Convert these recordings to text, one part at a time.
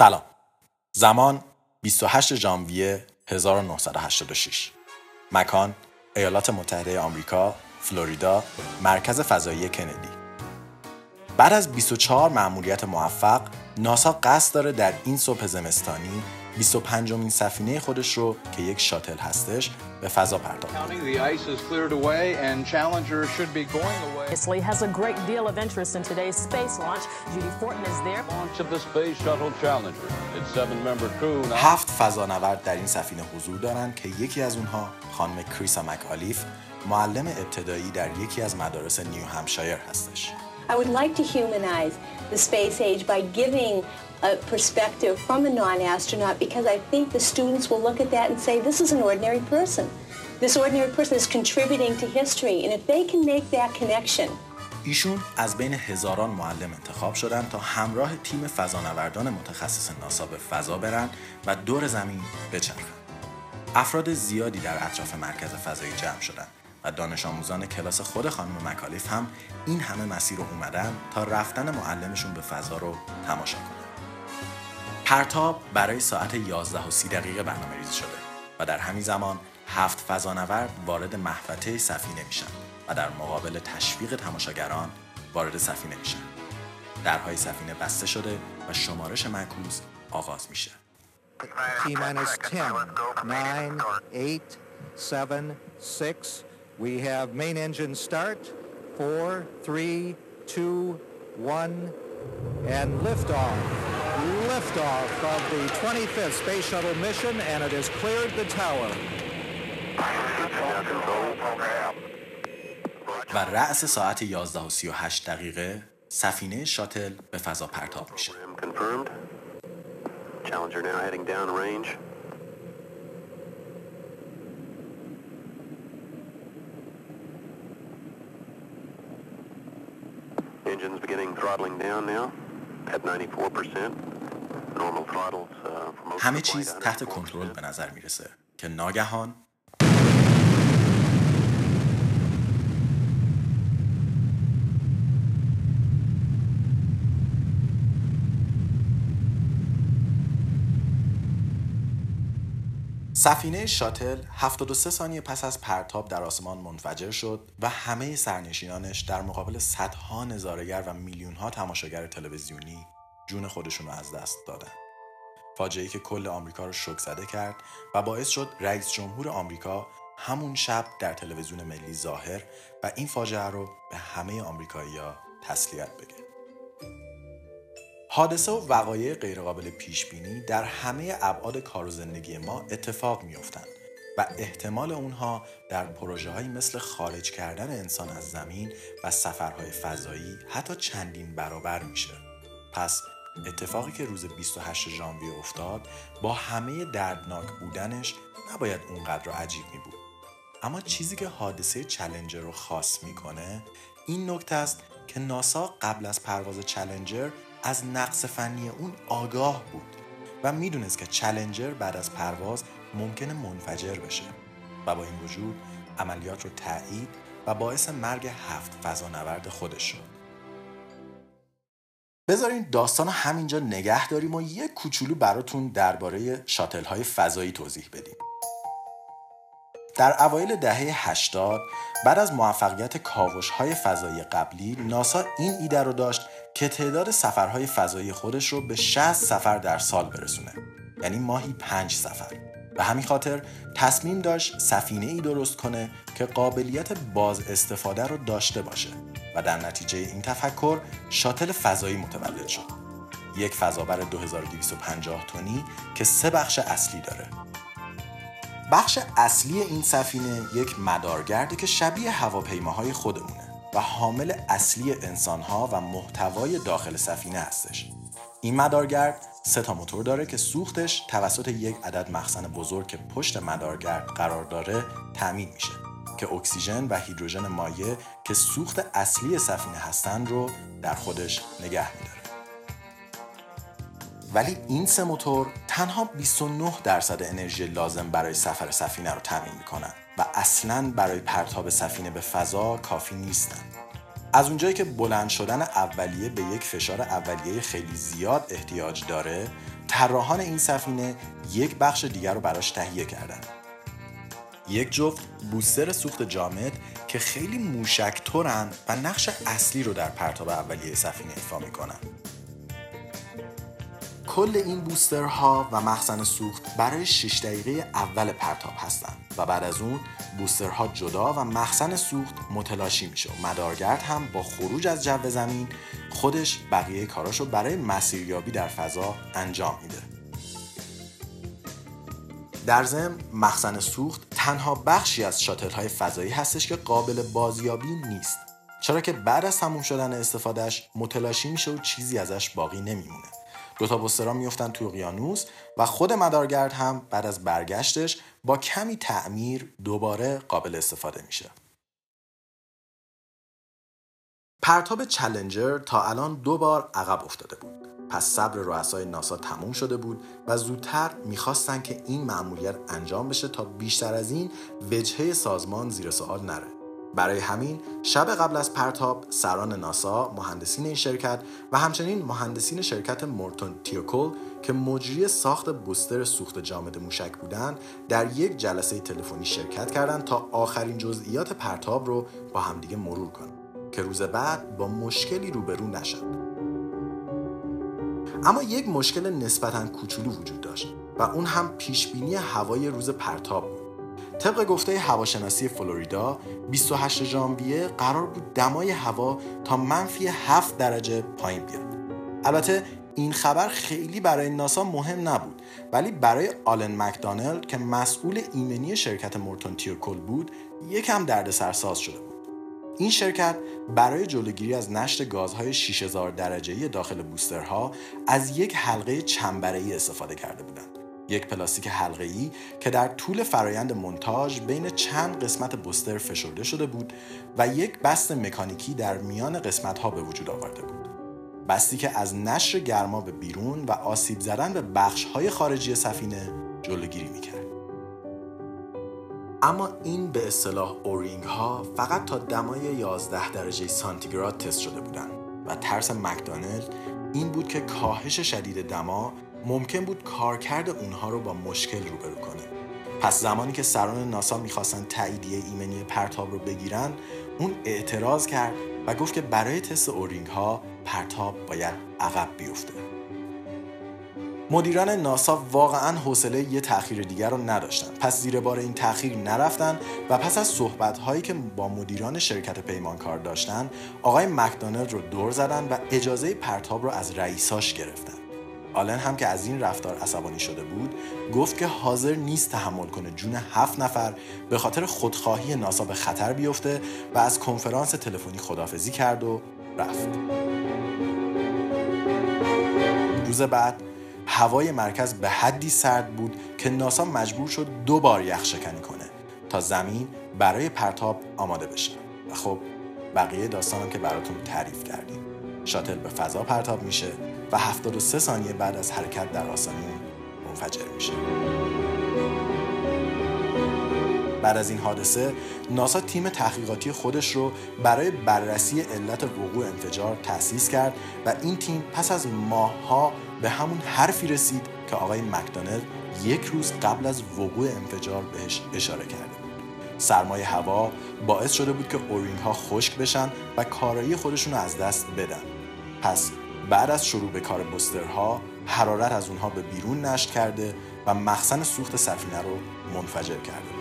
سلام. زمان 28 ژانویه 1986 مکان ایالات متحده آمریکا فلوریدا مرکز فضایی کندی. بعد از 24 مأموریت موفق ناسا قصد داره در این صبح زمستانی 25 امین سفینه خودش رو که یک شاتل هستش به فضا پرداخت. هفت فضا نورد در این سفینه حضور دارند که یکی از اونها خانم کریسا مکالیف معلم ابتدایی در یکی از مدارس نیو همشایر هستش. I would like to humanize the space age by giving a perspective from a non-astronaut because I think the students will look at that and say, this is an ordinary person. This ordinary person is contributing to history. And if they can make that connection, ایشون از بین هزاران معلم انتخاب شدن تا همراه تیم فضانوردان متخصص ناسا به فضا برن و دور زمین بچرخن. افراد زیادی در اطراف مرکز فضایی جمع شدن و دانش آموزان کلاس خود خانم مکالیف هم این همه مسیر رو اومدن تا رفتن معلمشون به فضا رو تماشا کنن. پرتاب برای ساعت 11 و 30 دقیقه برنامه ریزی شده و در همین زمان هفت فضانورد وارد محوطه سفینه میشن و در مقابل تشویق تماشاگران وارد سفینه میشن. درهای سفینه بسته شده و شمارش معکوس آغاز میشه. T minus 10, 9, 8, 7, 6. We have main engine start. 4, 3, 2, 1, and liftoff. Liftoff of the 25th Space Shuttle mission, and it has cleared the tower. و رأس ساعت 11 و 38 دقیقه سفینه شاتل به فضا پرتاب میشه. Program confirmed. Challenger now heading downrange. Engines beginning throttling down now at 94%. همه چیز تحت 104%. کنترل به نظر می‌رسه که ناگهان سفینه شاتل 73 ثانیه پس از پرتاب در آسمان منفجر شد و همه سرنشینانش در مقابل صدها نظارگر و میلیون ها تماشاگر تلویزیونی جون خودشون رو از دست دادن. فاجعه‌ای که کل آمریکا رو شوک زده کرد و باعث شد رئیس جمهور آمریکا همون شب در تلویزیون ملی ظاهر و این فاجعه رو به همه آمریکایی‌ها تسلیت بگه. حادثه و وقایع غیرقابل پیش بینی در همه ابعاد کار و زندگی ما اتفاق میافتند و احتمال اونها در پروژه مثل خارج کردن انسان از زمین و سفرهای فضایی حتی چندین برابر میشه. پس اتفاقی که روز 28 ژانویه افتاد با همه دردناک بودنش نباید اونقدر عجیب می بود. اما چیزی که حادثه چلنجر رو خاص می‌کنه این نکته است که ناسا قبل از پرواز چلنجر از نقص فنی اون آگاه بود و می‌دونست که چلنجر بعد از پرواز ممکنه منفجر بشه و با این وجود عملیات رو تایید و باعث مرگ هفت فضانورد خودش شد بذارین داستان رو همینجا نگه داریم و یه کوچولو براتون درباره شاتل های فضایی توضیح بدیم. در اوایل دهه 80 بعد از موفقیت کاوش های فضایی قبلی ناسا این ایده رو داشت که تعداد سفرهای فضایی خودش رو به 60 سفر در سال برسونه. یعنی ماهی 5 سفر. به همین خاطر تصمیم داشت سفینه ای درست کنه که قابلیت باز استفاده رو داشته باشه. و در نتیجه این تفکر شاتل فضایی متولد شد. یک فضابر 2250 تنی که سه بخش اصلی داره. بخش اصلی این سفینه یک مدارگرده که شبیه هواپیماهای خودمونه و حامل اصلی انسانها و محتوای داخل سفینه هستش. این مدارگرد سه تا موتور داره که سوختش توسط یک عدد مخزن بزرگ که پشت مدارگرد قرار داره تأمین میشه. که اکسیژن و هیدروژن مایع که سوخت اصلی سفینه هستن رو در خودش نگه میداره. ولی این سه موتور تنها 29 درصد انرژی لازم برای سفر سفینه رو تامین می‌کنن و اصلا برای پرتاب سفینه به فضا کافی نیستن. از اونجایی که بلند شدن اولیه به یک فشار اولیه خیلی زیاد احتیاج داره طراحان این سفینه یک بخش دیگر رو براش تهیه کردن یک جفت بوستر سوخت جامد که خیلی موشکتورن و نقش اصلی رو در پرتاب اولیه سفینه ایفا می‌کنن. کل این بوسترها و مخزن سوخت برای 6 دقیقه اول پرتاب هستند و بعد از اون بوسترها جدا و مخزن سوخت متلاشی میشه و مدارگرد هم با خروج از جو زمین خودش بقیه کاراشو برای مسیریابی در فضا انجام میده. در ضمن مخزن سوخت تنها بخشی از شاتل های فضایی هستش که قابل بازیابی نیست. چرا که بعد از تموم شدن استفادهش متلاشی میشه و چیزی ازش باقی نمیمونه. دوتا بسترا میفتن تو اقیانوس و خود مدارگرد هم بعد از برگشتش با کمی تعمیر دوباره قابل استفاده میشه. پرتاب چلنجر تا الان دو بار عقب افتاده بود. پس صبر رؤسای ناسا تموم شده بود و زودتر می‌خواستن که این مأموریت انجام بشه تا بیشتر از این وجهه سازمان زیر سوال نره. برای همین شب قبل از پرتاب سران ناسا مهندسین این شرکت و همچنین مهندسین شرکت مورتون تیوکول که مجری ساخت بوستر سوخت جامد موشک بودند در یک جلسه تلفنی شرکت کردند تا آخرین جزئیات پرتاب رو با همدیگه مرور کنند که روز بعد با مشکلی روبرو نشد اما یک مشکل نسبتا کوچولو وجود داشت و اون هم پیشبینی هوای روز پرتاب بود. طبق گفته هواشناسی فلوریدا 28 ژانویه قرار بود دمای هوا تا منفی 7 درجه پایین بیاد. البته این خبر خیلی برای ناسا مهم نبود ولی برای آلن مکدانلد که مسئول ایمنی شرکت مورتون تیرکل بود یکم دردسرساز شده بود. این شرکت برای جلوگیری از نشت گازهای 6000 درجه‌ای داخل بوسترها از یک حلقه چنبره‌ای استفاده کرده بودند. یک پلاستیک حلقه‌ای که در طول فرایند منتاژ بین چند قسمت بوستر فشرده شده بود و یک بست مکانیکی در میان قسمت‌ها به وجود آورده بود. بستی که از نشر گرما به بیرون و آسیب زدن به بخش‌های خارجی سفینه جلوگیری می‌کرد. اما این به اصطلاح اورینگ ها فقط تا دمای 11 درجه سانتیگراد تست شده بودند و ترس مکدانلد این بود که کاهش شدید دما ممکن بود کارکرد اونها رو با مشکل روبرو کنه. پس زمانی که سران ناسا می‌خواستن تاییدیه ایمنی پرتاب رو بگیرن اون اعتراض کرد و گفت که برای تست اورینگ ها پرتاب باید عقب بیفته. مدیران ناسا واقعا حوصله یه تاخیر دیگر رو نداشتن. پس زیر بار این تاخیر نرفتن و پس از صحبت هایی که با مدیران شرکت پیمانکار داشتن آقای مکدانلد رو دور زدن و اجازه پرتاب رو از رئیساش گرفتن. آلن هم که از این رفتار عصبانی شده بود گفت که حاضر نیست تحمل کنه جون هفت نفر به خاطر خودخواهی ناسا به خطر بیفته و از کنفرانس تلفنی خدافزی کرد و رفت. روز بعد هوای مرکز به حدی سرد بود که ناسا مجبور شد دو بار یخ شکنی کنه تا زمین برای پرتاب آماده بشه. و خب بقیه داستانم که براتون تعریف کردیم. شاتل به فضا پرتاب میشه و 73 ثانیه بعد از حرکت در آسمون منفجر میشه. بعد از این حادثه ناسا تیم تحقیقاتی خودش رو برای بررسی علت وقوع انفجار تأسیس کرد و این تیم پس از ماهها به همون حرفی رسید که آقای مکدانل یک روز قبل از وقوع انفجار بهش اشاره کرده بود. سرمایه هوا باعث شده بود که اورینگ ها خشک بشن و کارایی خودشون رو از دست بدن. پس بعد از شروع به کار بسترها حرارت از اونها به بیرون نشت کرده و مخزن سوخت سفینه رو منفجر کرده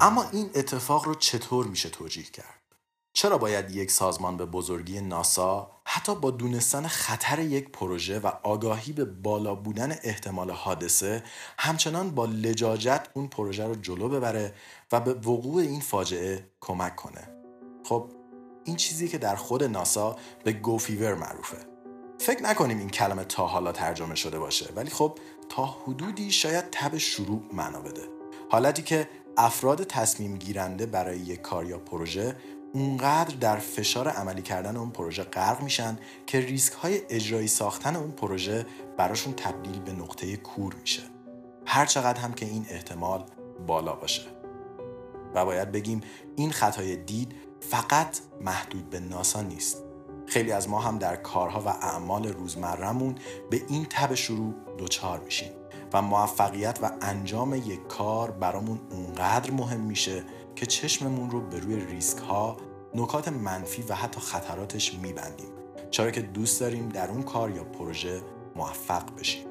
اما این اتفاق رو چطور میشه توجیه کرد؟ چرا باید یک سازمان به بزرگی ناسا حتی با دونستن خطر یک پروژه و آگاهی به بالا بودن احتمال حادثه همچنان با لجاجت اون پروژه رو جلو ببره و به وقوع این فاجعه کمک کنه؟ خب این چیزی که در خود ناسا به گوفیور معروفه. فکر نکنیم این کلمه تا حالا ترجمه شده باشه ولی خب تا حدودی شاید تب شروع معنا بده. حالتی که افراد تصمیم گیرنده برای یک کار یا پروژه اونقدر در فشار عملی کردن اون پروژه غرق میشن که ریسک های اجرایی ساختن اون پروژه براشون تبدیل به نقطه کور میشه. هر چقدر هم که این احتمال بالا باشه. و باید بگیم این خطای دید فقط محدود به ناسا نیست. خیلی از ما هم در کارها و اعمال روزمرهمون به این تب شروع دچار میشیم. و موفقیت و انجام یک کار برامون اونقدر مهم میشه که چشممون رو به روی ریسک ها نکات منفی و حتی خطراتش میبندیم. چرا که دوست داریم در اون کار یا پروژه موفق بشیم.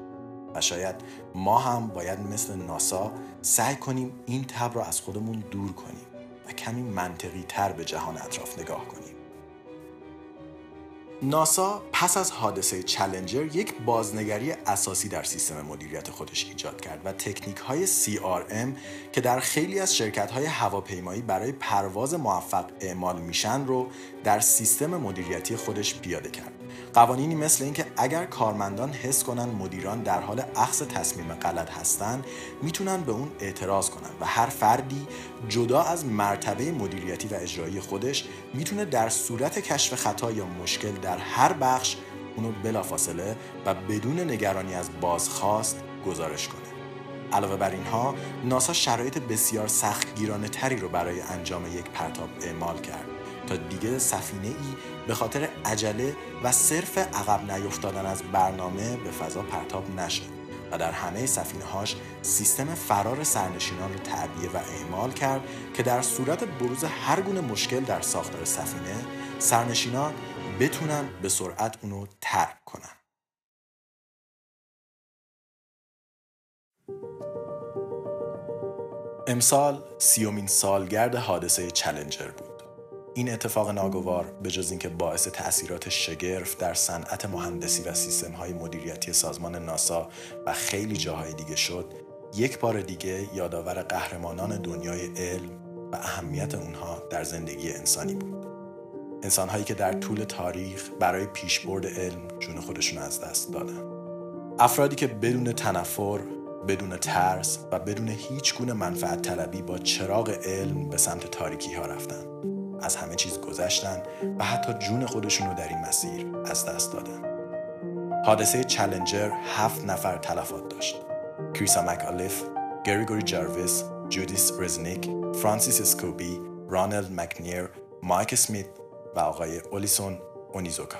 و شاید ما هم باید مثل ناسا سعی کنیم این تب رو از خودمون دور کنیم و کمی منطقی تر به جهان اطراف نگاه کنیم. ناسا پس از حادثه چلنجر یک بازنگری اساسی در سیستم مدیریت خودش ایجاد کرد و تکنیک های CRM که در خیلی از شرکت های هواپیمایی برای پرواز موفق اعمال میشن رو در سیستم مدیریتی خودش پیاده کرد. قوانینی مثل اینکه اگر کارمندان حس کنن مدیران در حال اخذ تصمیم غلط هستن می‌تونن به اون اعتراض کنن و هر فردی جدا از مرتبه مدیریتی و اجرایی خودش می‌تونه در صورت کشف خطا یا مشکل در هر بخش اونو بلافاصله و بدون نگرانی از بازخواست گزارش کنه. علاوه بر اینها ناسا شرایط بسیار سختگیرانه تری رو برای انجام یک پرتاب اعمال کرد. تا دیگه سفینه ای به خاطر عجله و صرف عقب نیفتادن از برنامه به فضا پرتاب نشه و در همه سفینه هاش سیستم فرار سرنشینان رو تعبیه و اعمال کرد که در صورت بروز هر گونه مشکل در ساختار سفینه سرنشینان بتونن به سرعت اونو ترک کنن. امسال سیومین سالگرد حادثه چلنجر بود. این اتفاق ناگوار به جز اینکه باعث تاثیرات شگرف در صنعت مهندسی و سیستم های مدیریتی سازمان ناسا و خیلی جاهای دیگه شد یک بار دیگه یادآور قهرمانان دنیای علم و اهمیت اونها در زندگی انسانی بود. انسانهایی که در طول تاریخ برای پیشبرد علم جون خودشون از دست دادن. افرادی که بدون تنفر بدون ترس و بدون هیچ گونه منفعت طلبی با چراغ علم به سمت تاریکی ها رفتن. از همه چیز گذشتن و حتی جون خودشون رو در این مسیر از دست دادن. حادثه چلنجر هفت نفر تلفات داشت. کریسا مکالیف، گریگوری جارویس، جودیس رزنیک، فرانسیس اسکوبی، رانلد مکنیر، مایک سمیت و آقای اولیسون اونیزوکا.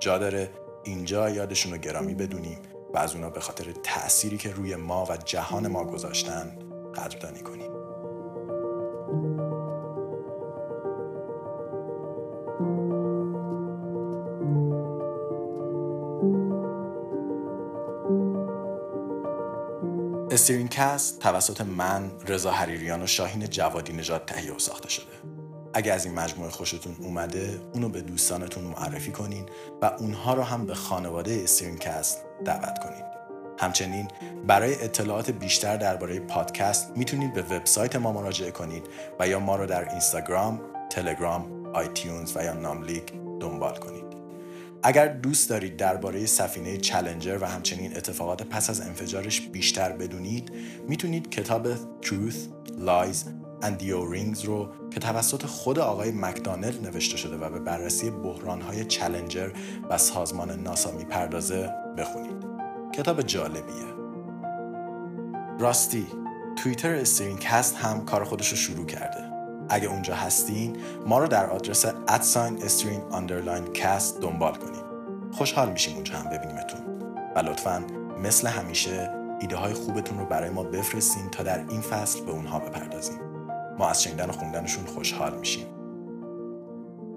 جا داره اینجا یادشون رو گرامی بدونیم و از اونا به خاطر تأثیری که روی ما و جهان ما گذاشتن قدردانی کنیم. استرین کست توسط من رضا حریریان و شاهین جوادی نجات تهیه و ساخته شده اگه از این مجموعه خوشتون اومده اونو به دوستانتون معرفی کنین و اونها رو هم به خانواده استرین کست دعوت کنین همچنین برای اطلاعات بیشتر درباره پادکست می‌تونید به وبسایت ما مراجعه کنید و یا ما رو در اینستاگرام، تلگرام، آیتیونز و یا ناملیک دنبال کنید. اگر دوست دارید درباره سفینه چلنجر و همچنین اتفاقات پس از انفجارش بیشتر بدونید می‌تونید کتاب Truth, Lies and the O-Rings رو که توسط خود آقای مکدانل نوشته شده و به بررسی بحرانهای چلنجر و سازمان ناسا می‌پردازه بخونید. کتاب جالبیه. راستی توییتر استرین کست هم کار خودش رو شروع کرده. اگه اونجا هستین ما رو در آدرس at sign استرین underline کست دنبال کنید خوشحال میشیم اونجا هم ببینیمتون. و لطفا مثل همیشه ایده های خوبتون رو برای ما بفرستین تا در این فصل به اونها بپردازیم. ما از شنیدن و خوندنشون خوشحال میشیم.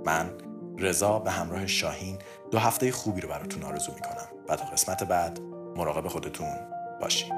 من رضا به همراه شاهین دو هفته خوبی رو براتون آرزو می‌کنم. و تا قسمت بعد مراقب خودتون باشید